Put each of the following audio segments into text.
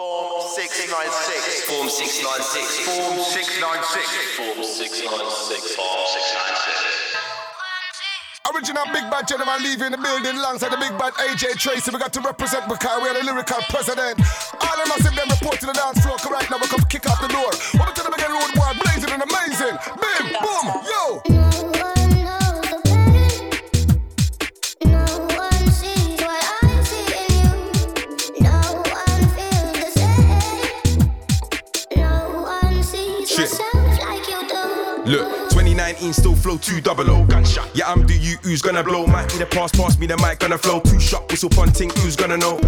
Form 696. Form 696. Form 696. Form 696. Form 696. Original Big Bad General leaving the building alongside the Big Bad AJ Tracey. We got to represent because we are the lyrical president. All the massive them report to the dance floor. Correct now we come kick out the door. Welcome to the again road war, blazing and amazing. Bim, boom, yo. Look, 2019 still flow 2 double O. Gunshot. Yeah, I'm the you who's gonna blow. Might be the pass, pass me the mic, gonna flow. Two shot, whistle punting, who's gonna know?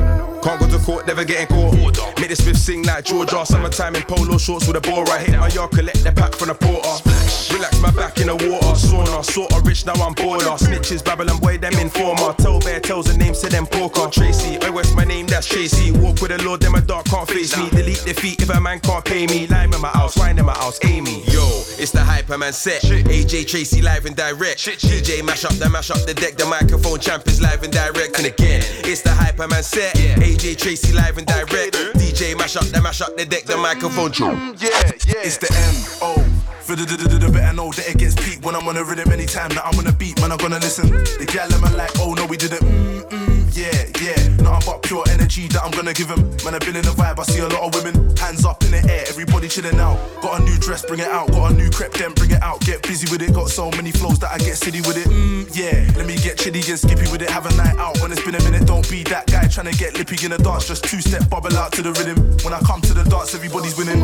Can't go to court, never getting caught. Make the Smith sing like Georgia. Summertime in polo shorts with a ball. I hit my yard, collect the pack from the porter. Relax my back in the water. Sauna, sorta rich, now I'm bored. Snitches, Babylon boy, them informer. Tell bear tells the names to them poker. Tracey, I west my name, that's Tracey. Walk with the Lord, them a dark can't face me. Delete defeat if a man can't pay me. Lime in my house, wine in my house, Amy. Yo, it's the Hyperman set. AJ Tracey live and direct. DJ mash up the mash up the deck. The microphone champ is live and direct. And again, it's the Hyperman set. AJ Tracey live and direct. DJ mash up the mash up the deck. The microphone champ. Yeah, yeah. It's the M O. better know that it gets peak when I'm on a rhythm anytime that I'm on a beat, man, I'm gonna listen. The gal them are like, oh no, we didn't. Mm, mm, yeah, yeah. Nothing but pure energy that I'm gonna give him. Man, I've been in the vibe, I see a lot of women. Hands up in the air, everybody chilling out. Got a new dress, bring it out. Got a new crepe, then bring it out. Get busy with it. Got so many flows that I get silly with it. Mm, yeah, let me get chilly and skippy with it. Have a night out when it's been a minute. Don't be that guy trying to get lippy in the dance. Just two step bubble out to the rhythm. When I come to the dance, everybody's winning.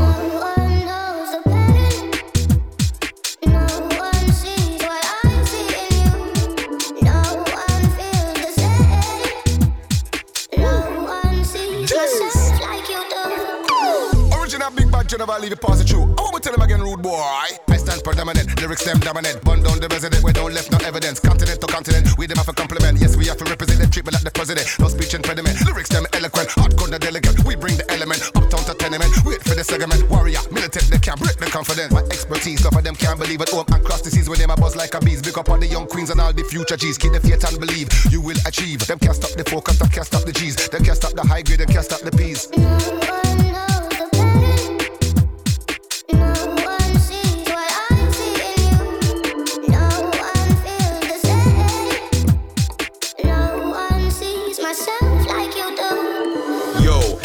Original Big Bad General leave it pass it through. I want to tell him again, rude boy. I stand predominant, lyrics them dominant. Bun down the resident, we don't left no evidence. Continent to continent, we them have a compliment. Yes, we have to represent them, treatment like the president. No speech impediment, lyrics them eloquent. Hardcore the delegate, we bring the element. Tenement, wait for the segment. Warrior, militant, they can't break the confidence. My expertise, of them can't believe it. Home and cross the seas with them, I buzz like a bees. Big up on the young queens and all the future G's. Keep the faith and believe you will achieve. Them can't stop the focus, them can't stop the G's. Them can't stop the high grade, them can't stop the P's.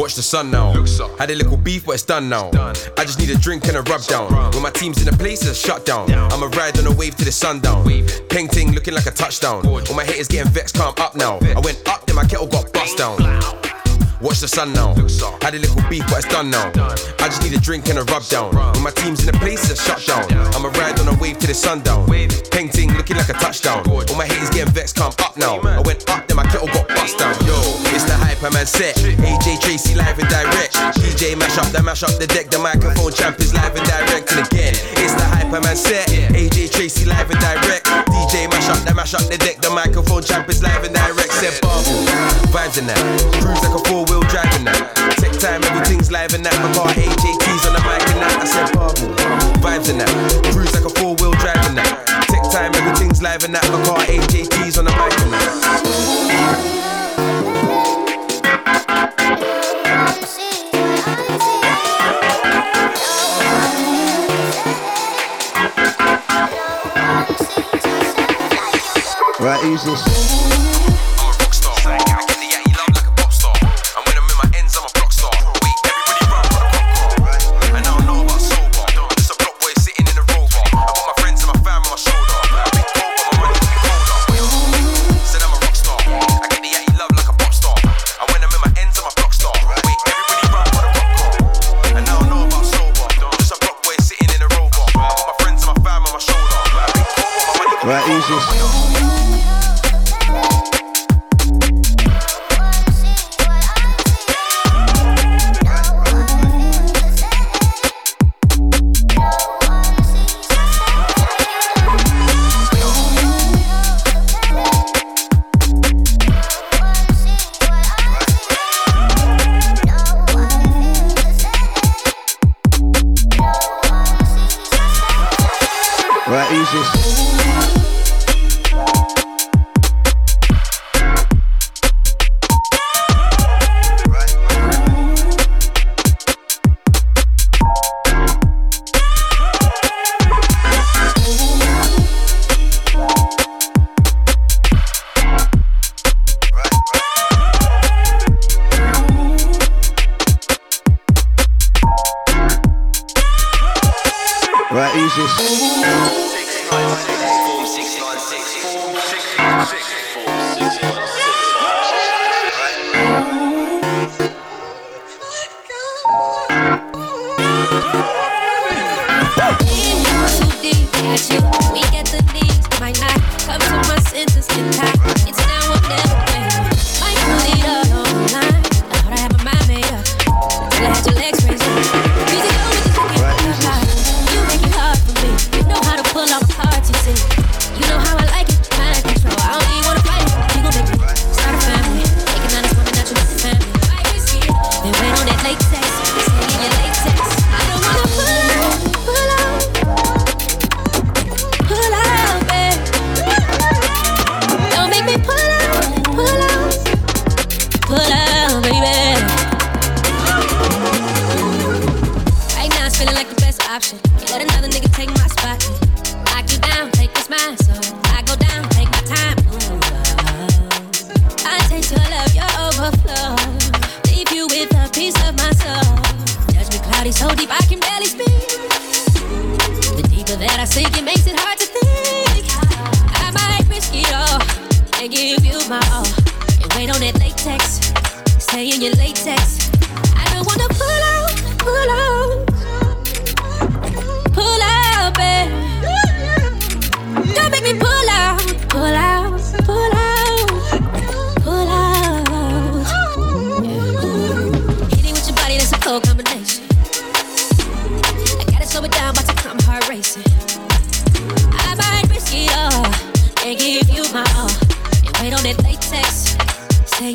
Watch the sun now. Had a little beef, but it's done now. I just need a drink and a rub down. When my team's in a place, it's a shutdown. I'ma ride on a wave to the sundown. Painting looking like a touchdown. All my haters getting vexed, calm up now. I went up, then my kettle got bust down. Watch the sun now. Had a little beef, but it's done now. I just need a drink and a rub down. When my team's in a place, it's a shutdown. I'ma ride on a wave to the sundown. Painting looking like a touchdown. All my haters getting vexed, calm up now. I went up, then my kettle got bust down. Yo, it's the Hyperman set. AJ Tracey live and direct. DJ mash up the mash up the deck. The microphone champ is live and direct. And again, it's the Hyperman set. AJ Tracey live and direct. DJ mash up the mash up the deck. The microphone champ is live and direct. Said bubble. Vibes in that. Cruise like a four wheel drive in that. Tech time, everything's live in that. My car AJT's on the mic and that. I said bubble. Vibes in that. Cruise like a four wheel drive in that. Tech time, everything's live in that. My car AJT's on the mic and that. Right, this? think it makes it hard to think. I might risk it all and give you my all. And wait on that latex, saying your latex.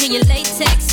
in your latex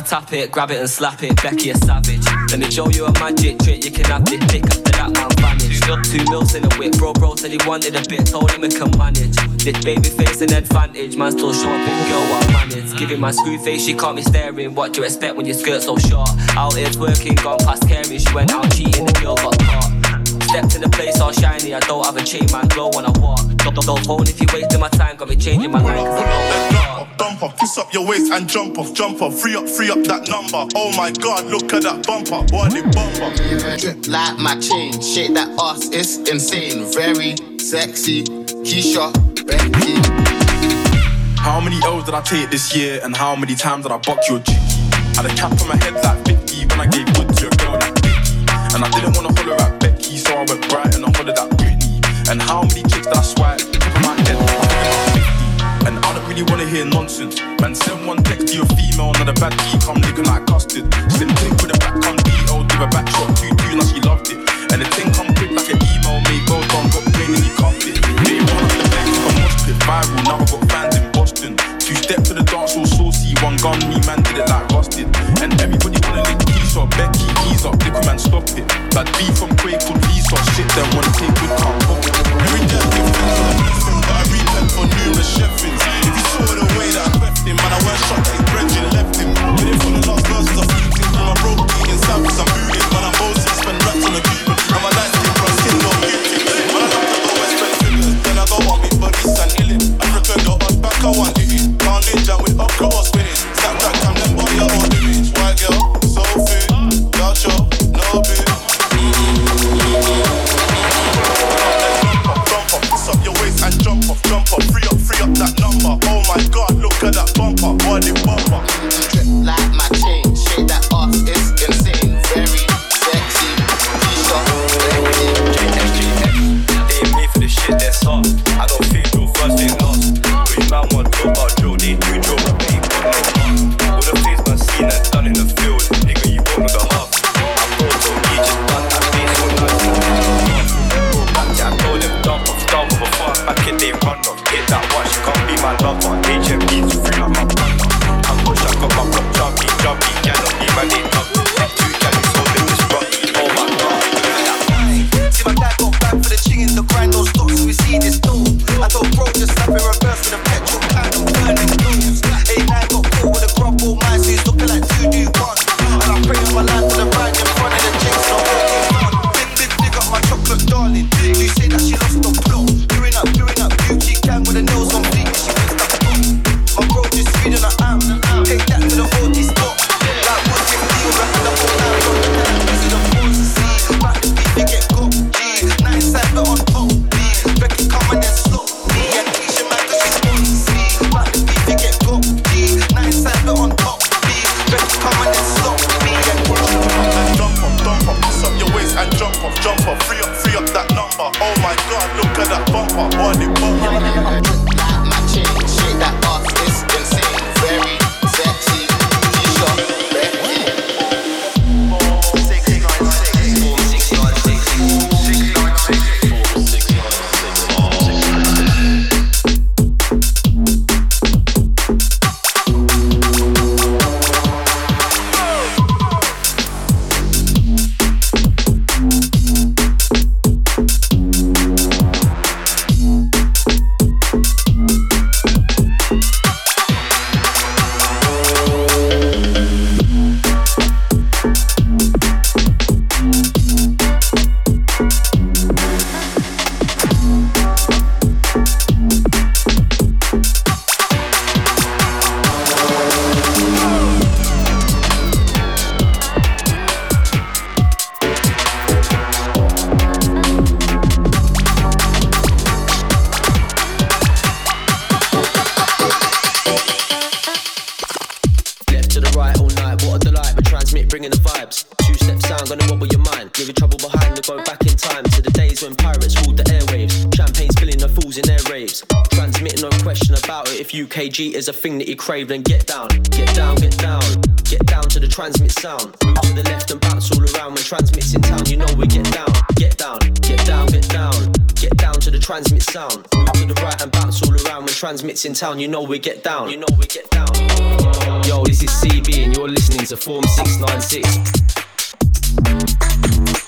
tap it, grab it and slap it. Becky a savage. Let me show you a magic trick. You can have this dick after that man vanished. Two mils in a whip, bro. Bro said he wanted a bit, told him he can manage. This baby face an advantage, man. Still shopping, girl, what I manage. Giving my screw face, she caught me staring. What do you expect when your skirt so short? Out here working, gone past caring. She went out cheating, the girl got caught. Stepped in the place all shiny. I don't have a chain, man. Glow when I walk. Don't, don't phone if you wasting my time. Got me changing my mind. Cause I know bumper. Kiss up your waist and jump off, jump off. Free up, free up that number. Oh my god, look at that bumper. Body bumper. Drip like my chain. Shake that ass, it's insane. Very sexy. Keisha, Becky. How many L's did I take this year, and how many times did I buck your G? Had a cap on my head like 50 when I gave good to a girl like Vicky. And I didn't wanna holler went bright and I hollered at Britney. And how many chicks did I swipe? Top of my head, I think I'm 50. And I don't really wanna hear nonsense. Man, send one text to your female, not a bad key, come looking like custard. Slim click with a back on DL, give a back shot, two two, now she loved it. And the thing come quick like an email, made well done, got brain and you cuffed it. They run up the back, I'm mosh pit viral, now I got fans in Boston. Two step to the dance, all saucy, one gun, me man did it like rusted. And everybody wanna lick Lisa, Becky, ease up, man, stop it. Bad B from Quake called Lisa, shit, them wanna take good book. Every give thanks for the blessing, but I repent for numerous chefings. If you saw the way that I left him, man, I went shot bumper, body bumper. Drip like my chain, shake that ass, it's insane. Very sexy, t-shirt, JSGF, they ain't made for the shit that's hot. I don't think drill first, they lost. Three man want drill, but drill, they do drill, but they got no heart. All the things man seen and done in the field, nigga, you won't know the half. I brought so he just done that face so nice. Go back to I them dump off, dump fuck back it, they run off. Hit that one, she can't be my lover. Crave, then get down, get down, get down. Get down to the transmit sound. Move to the left and bounce all around when transmits in town. You know we get down, get down, get down, get down. Get down to the transmit sound. Move to the right and bounce all around when transmits in town. You know we get down, you know we get down. Yo, this is CB and you're listening to Form 696.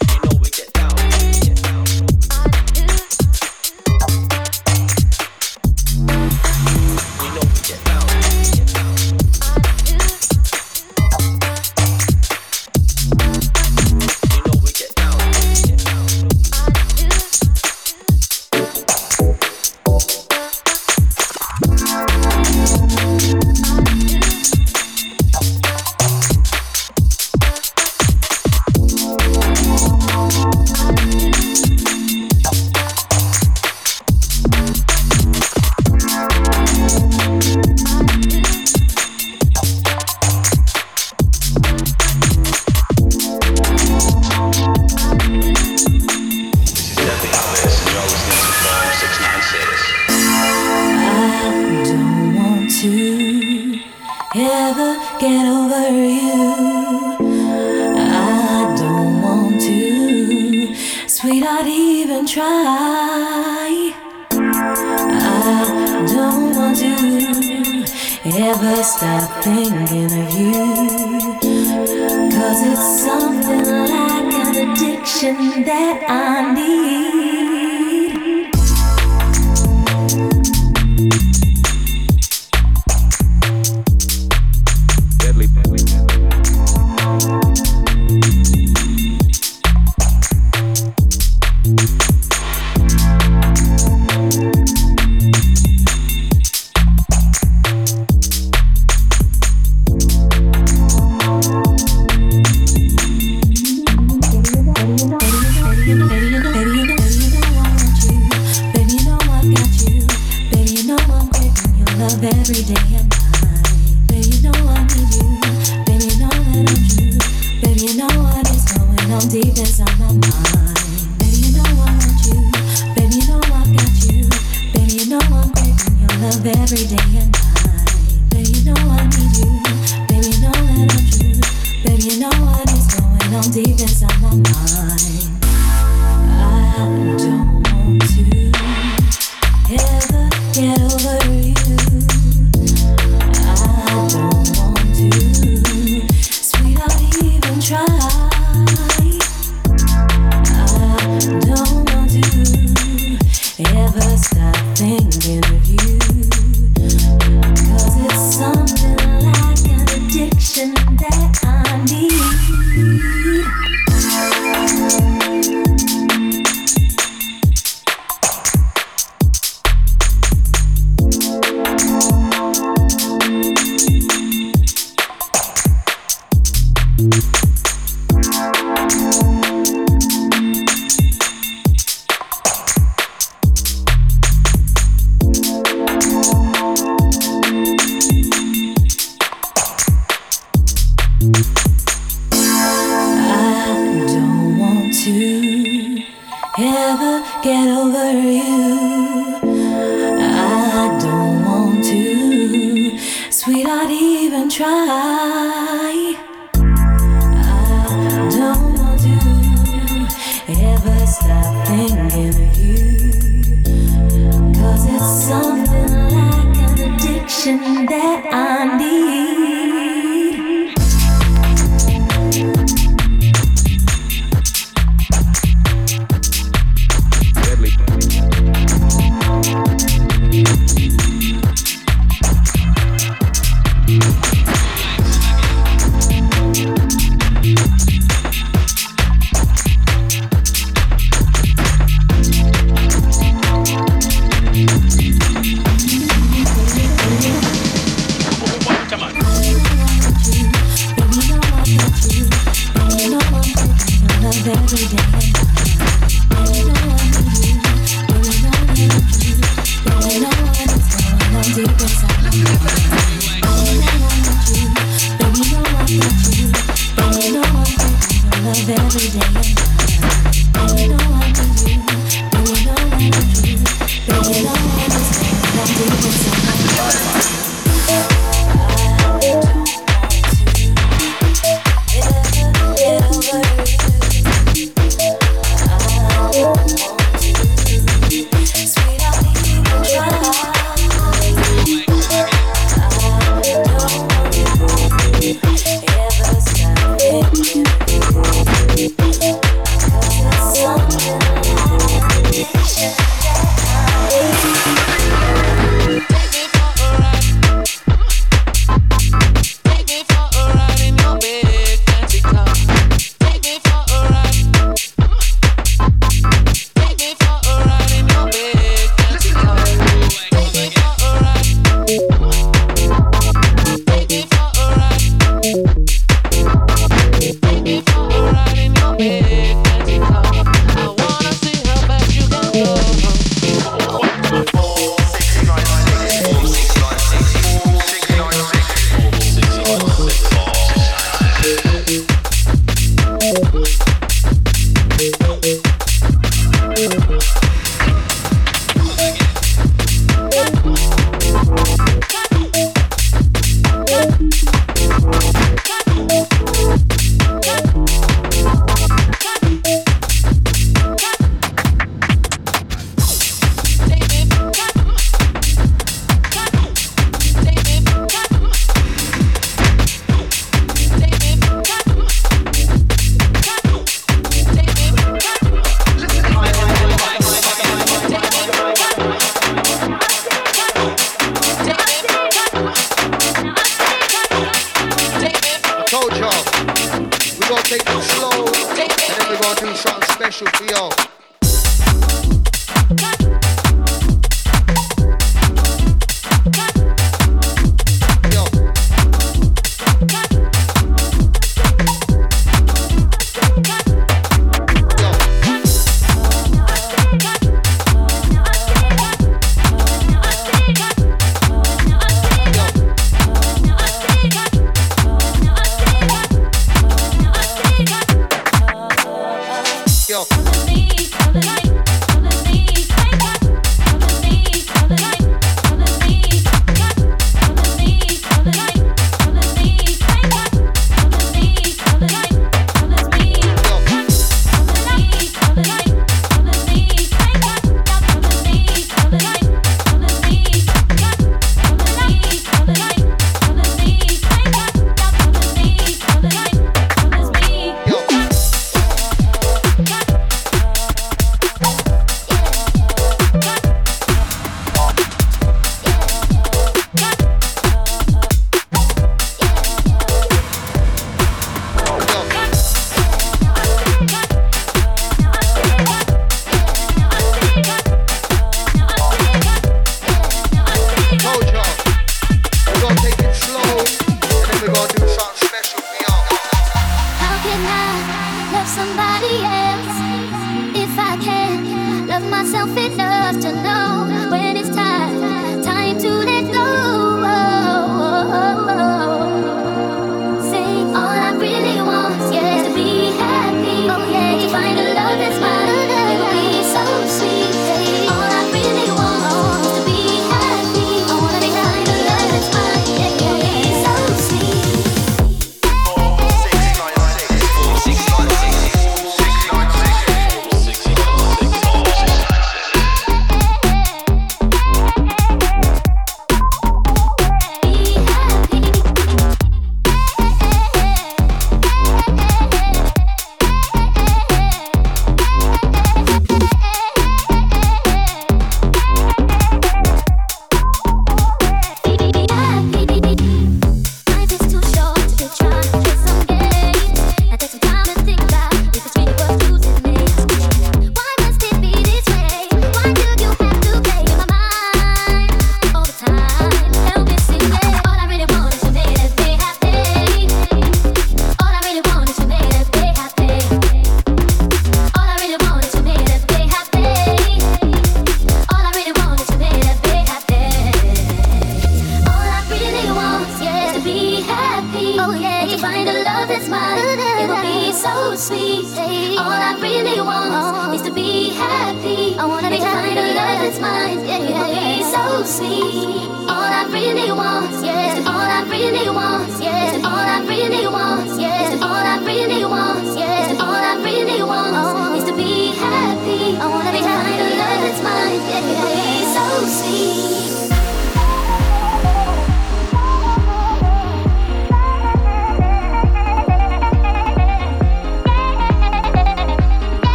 every day and night.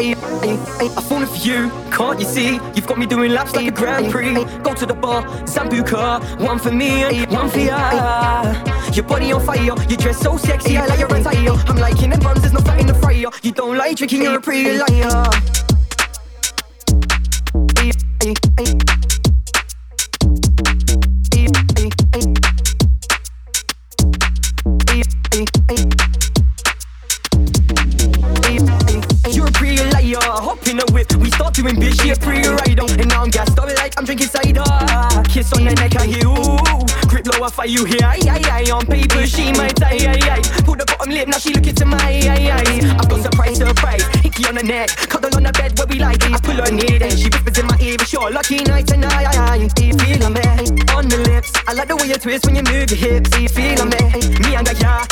I'm falling for you, can't you see? You've got me doing laps like a Grand Prix. Go to the bar, Sambuca, one for me, one for ya. Your body on fire, you dress so sexy, I like your attire. I'm liking them buns, there's no fat in the fryer. You don't like drinking, you're a pretty liar. Low, you here. Aye, aye, aye. On paper, she might tie, aye, aye. Put the bottom lip, now she looking to my aye. I've got surprise, surprise. Hickey on the neck, cuddle on the bed where we like it. I pull her near, then she whispers in my ear. It's your lucky night tonight, aye, aye. Do you feel me? On the lips, I like the way you twist when you move your hips. Do you me? Me and Gaia,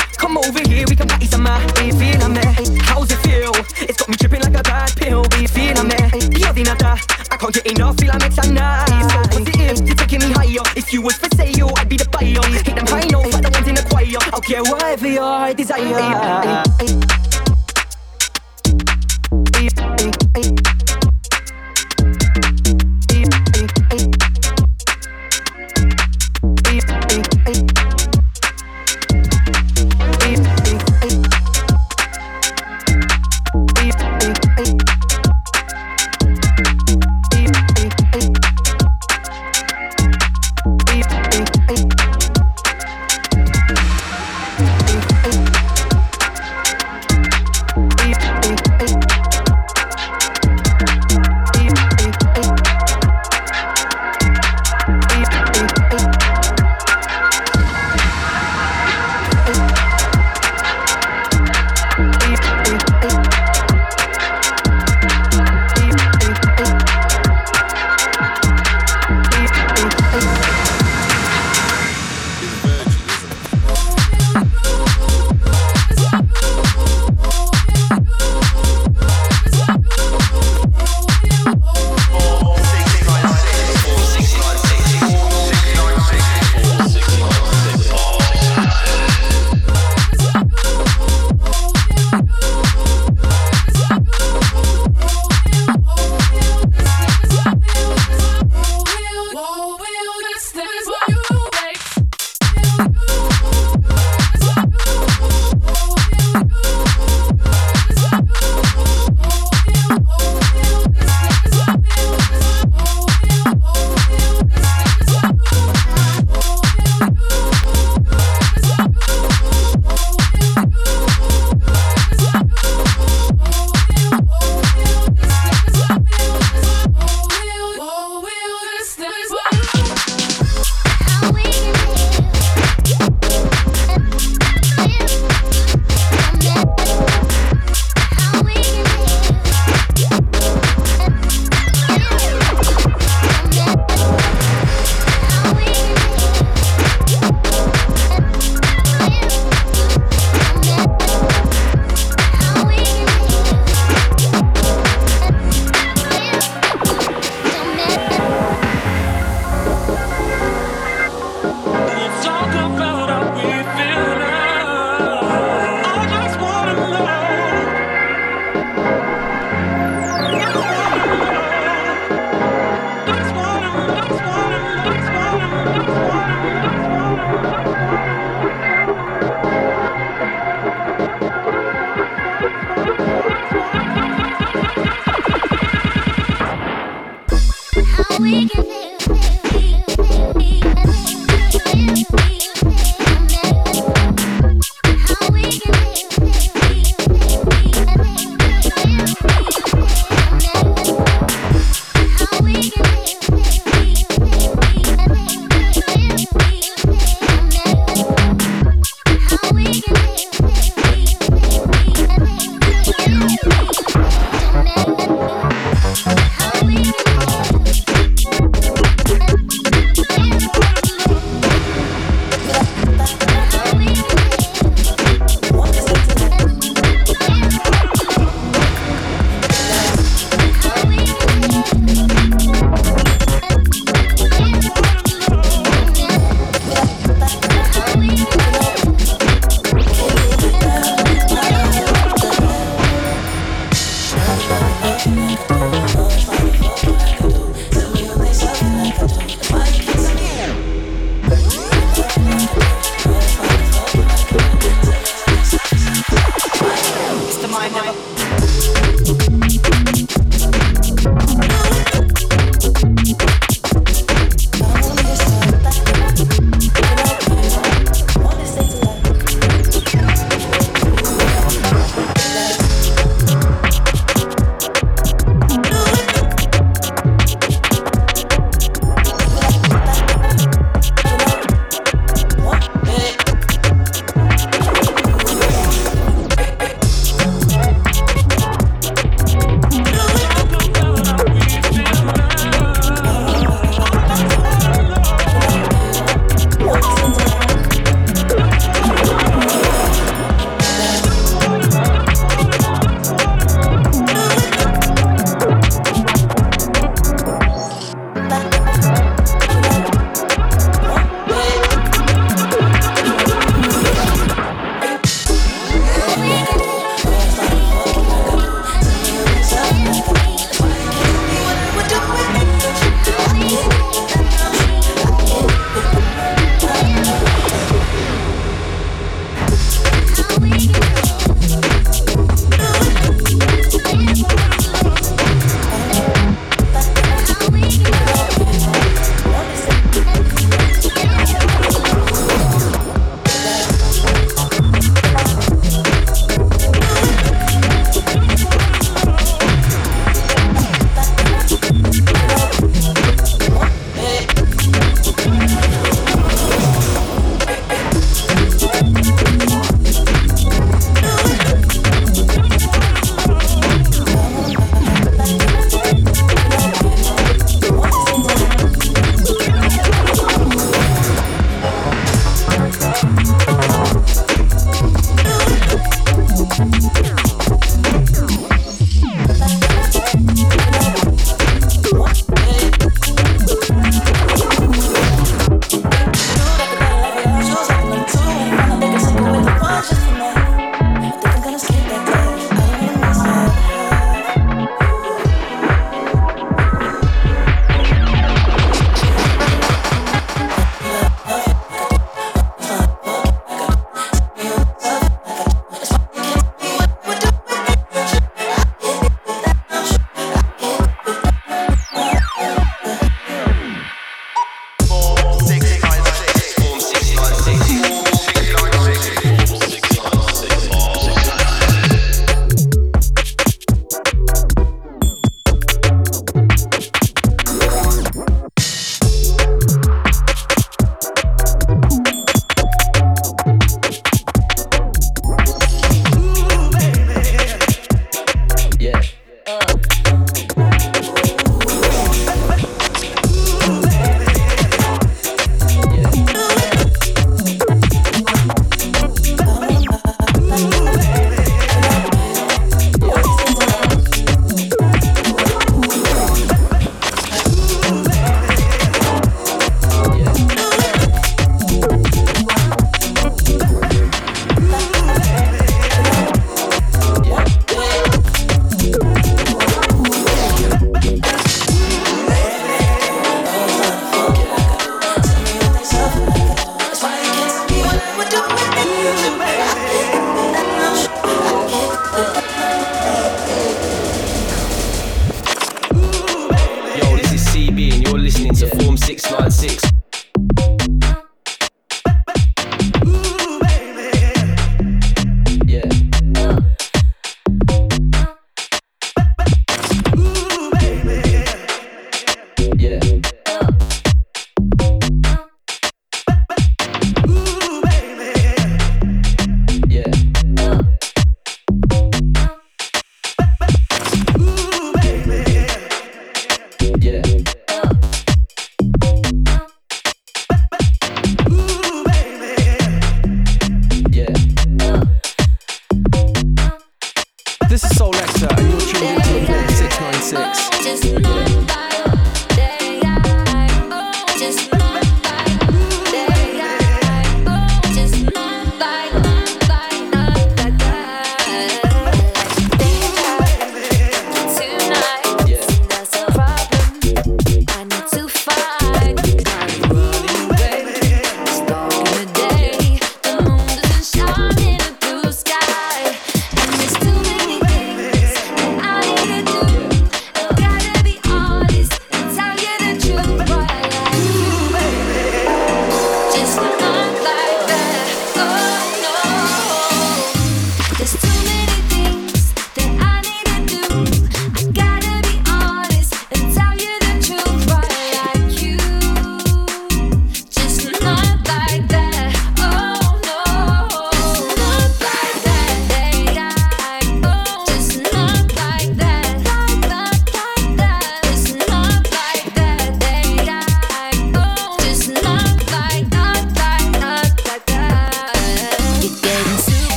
get whatever your desire.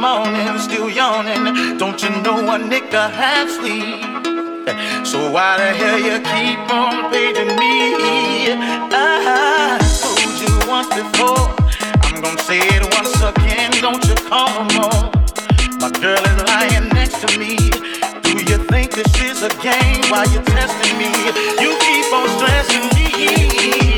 morning, still yawning. Don't you know a nigga half sleep? So why the hell you keep on paging me? I told you once before, I'm gonna say it once again. Don't you come on? My girl is lying next to me. Do you think this is a game? Why you testing me? You keep on stressing me.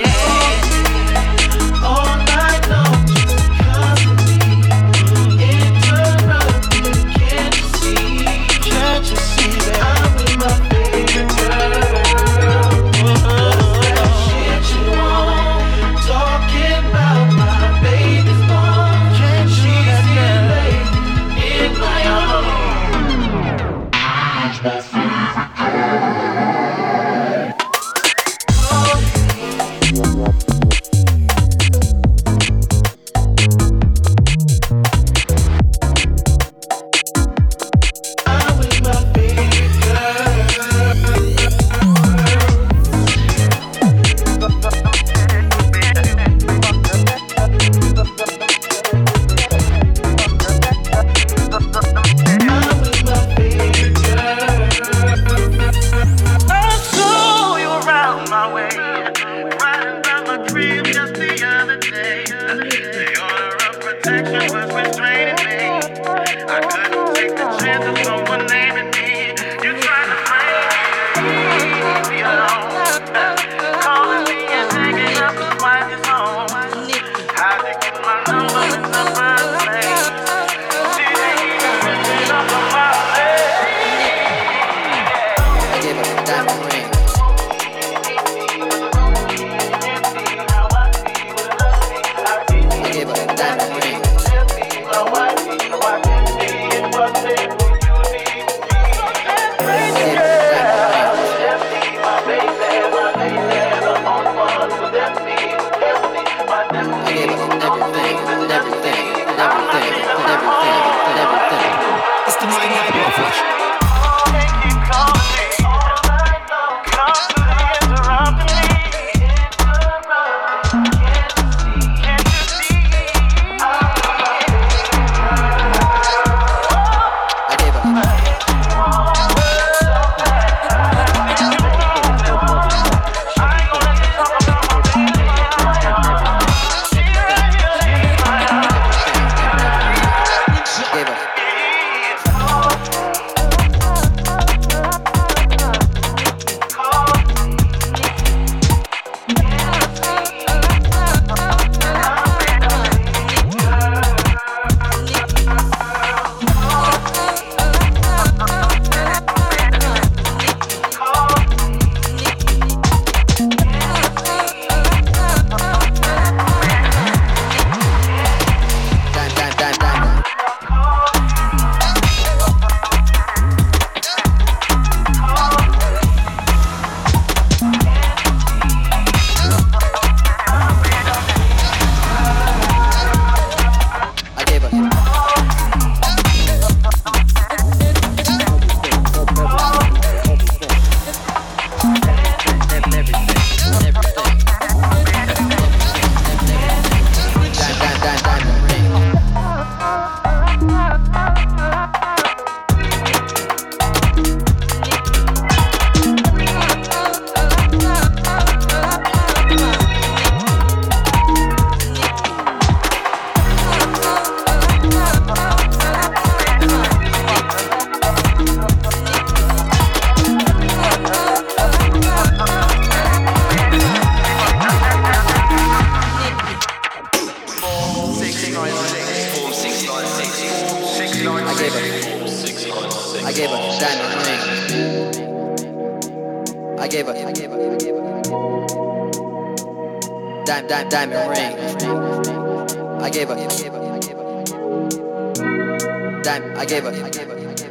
dime, I gave a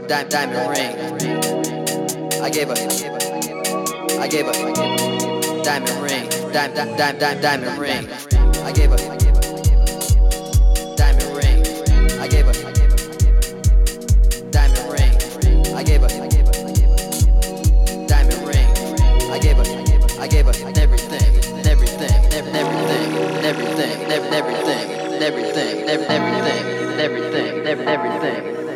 dime, diamond ring. I gave a, I gave a diamond ring, dime, dime, dime, diamond ring. I gave a diamond ring. I gave a diamond ring. I gave a diamond ring. I gave a, I gave a everything, everything, everything, everything, everything, everything, everything everything, everything.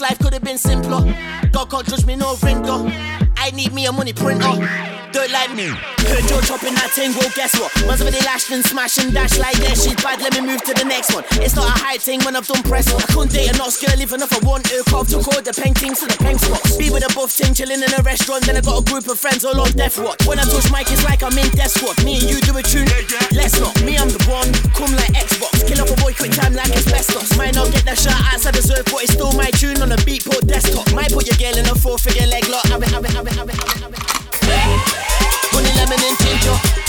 life could have been simpler. God can't judge me, no ringer. I need me a money printer. Like me. Heard you're chopping that thing, well, guess what? Once with the lash and smash and dash like that, she's bad, let me move to the next one. It's not a high thing when I've done press. I couldn't date a not girl if I want to. Cop took all the paintings to the pen spots. Be with a buff ting chilling in a restaurant, then I got a group of friends all on death watch. When I touch mic, it's like I'm in death squad. Me and you do a tune, let's not. Me, I'm the one, come like Xbox. Kill off a boy quick time like asbestos. Might not get the shot outs I deserve, but it's still my tune on a beat put desktop. Might put your girl in a four figure leg lock. Have it, have it, have it, have it, have it, lemon, ginger.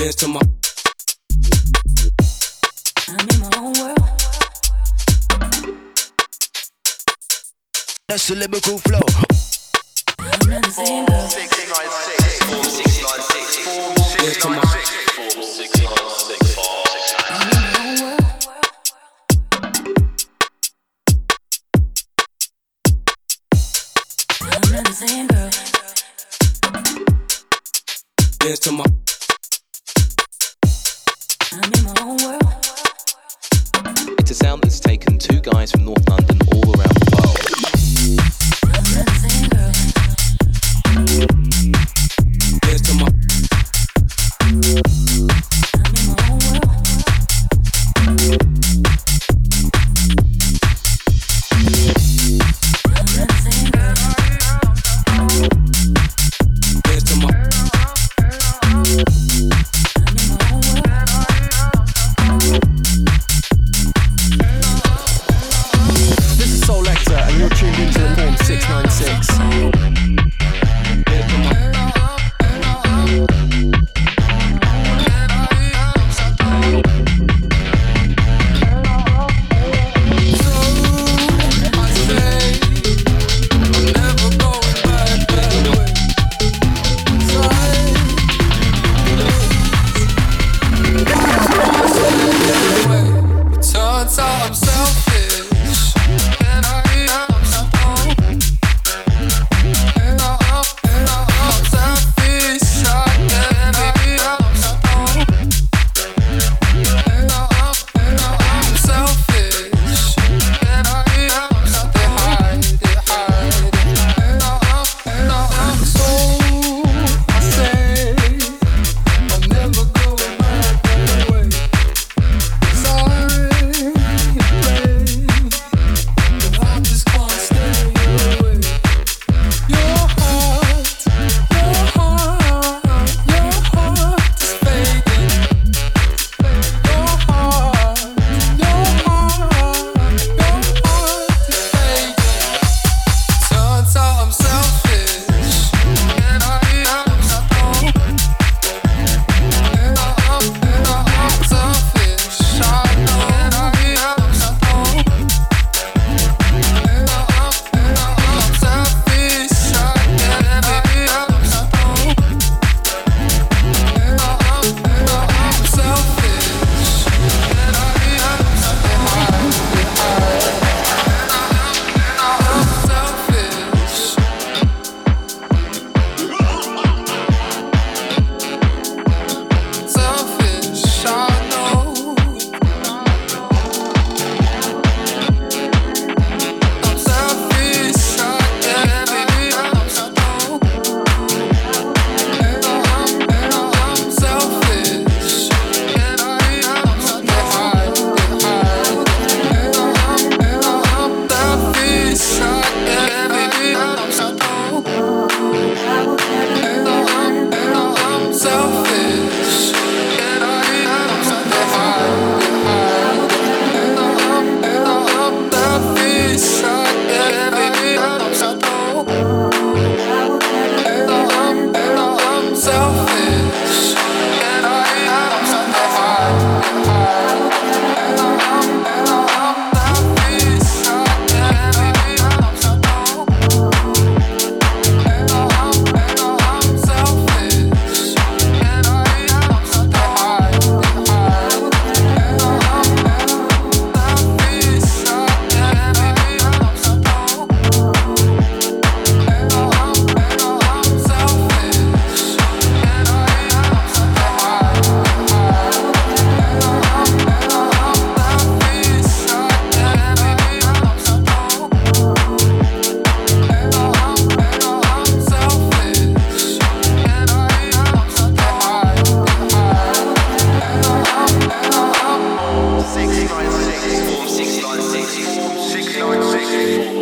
To my. I'm in my own world. That's a lyrical flow. I'm in the same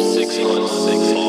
six one six.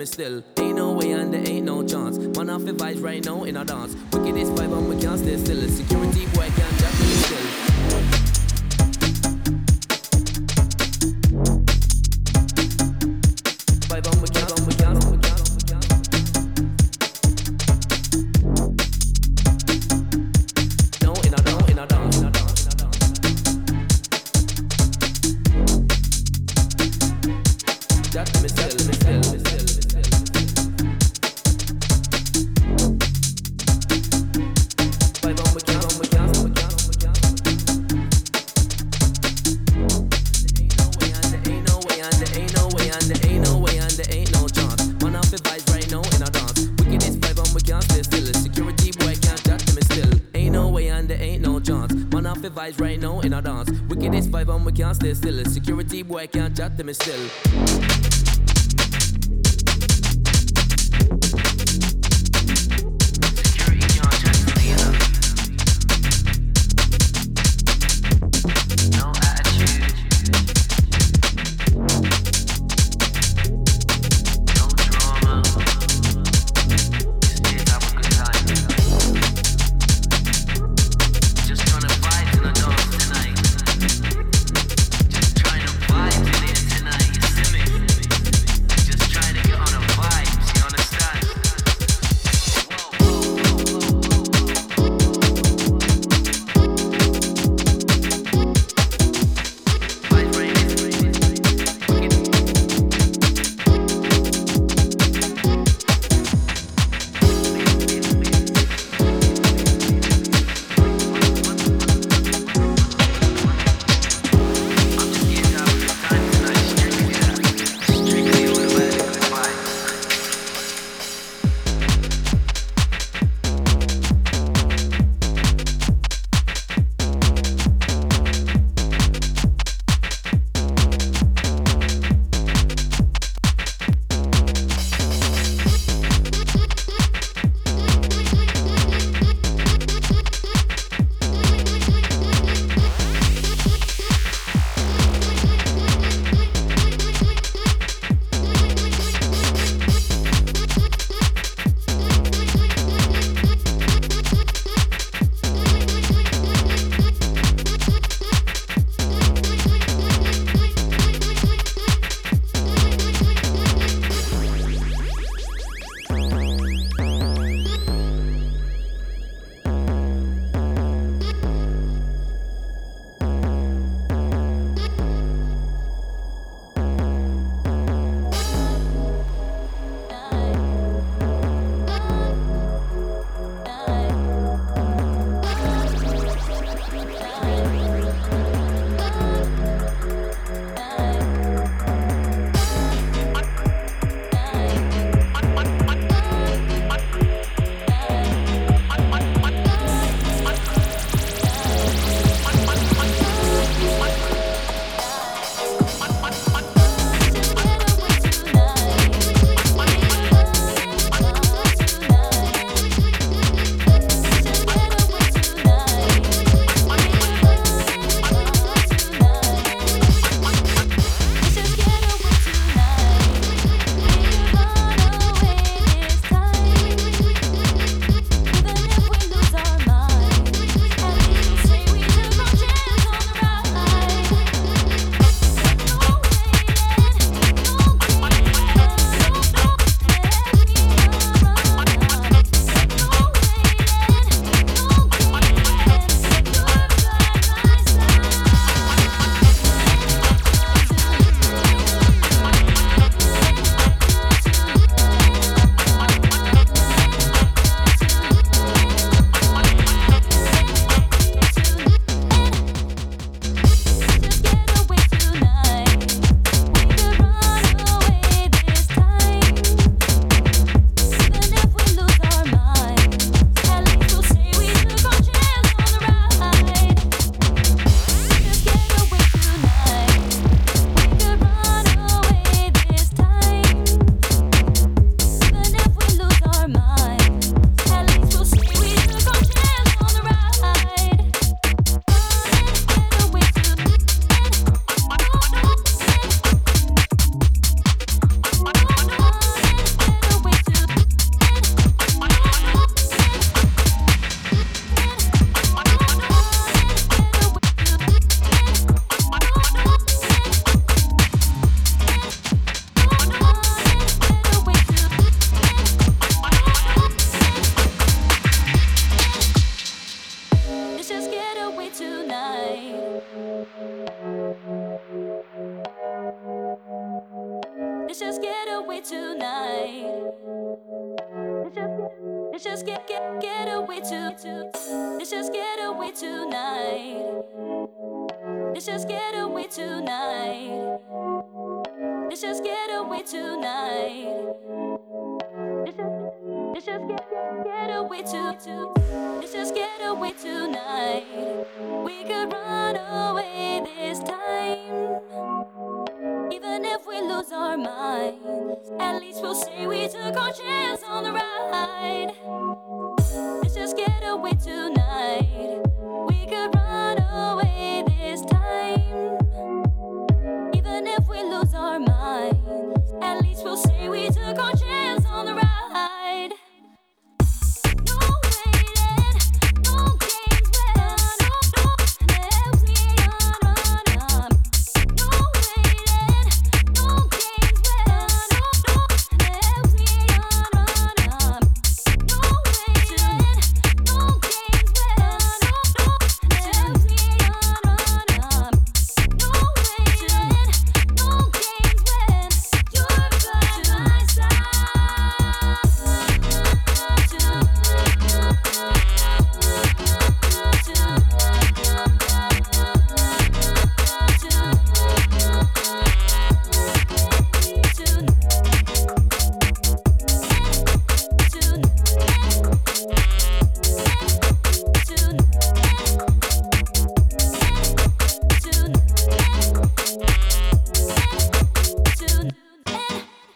Me still. Me still.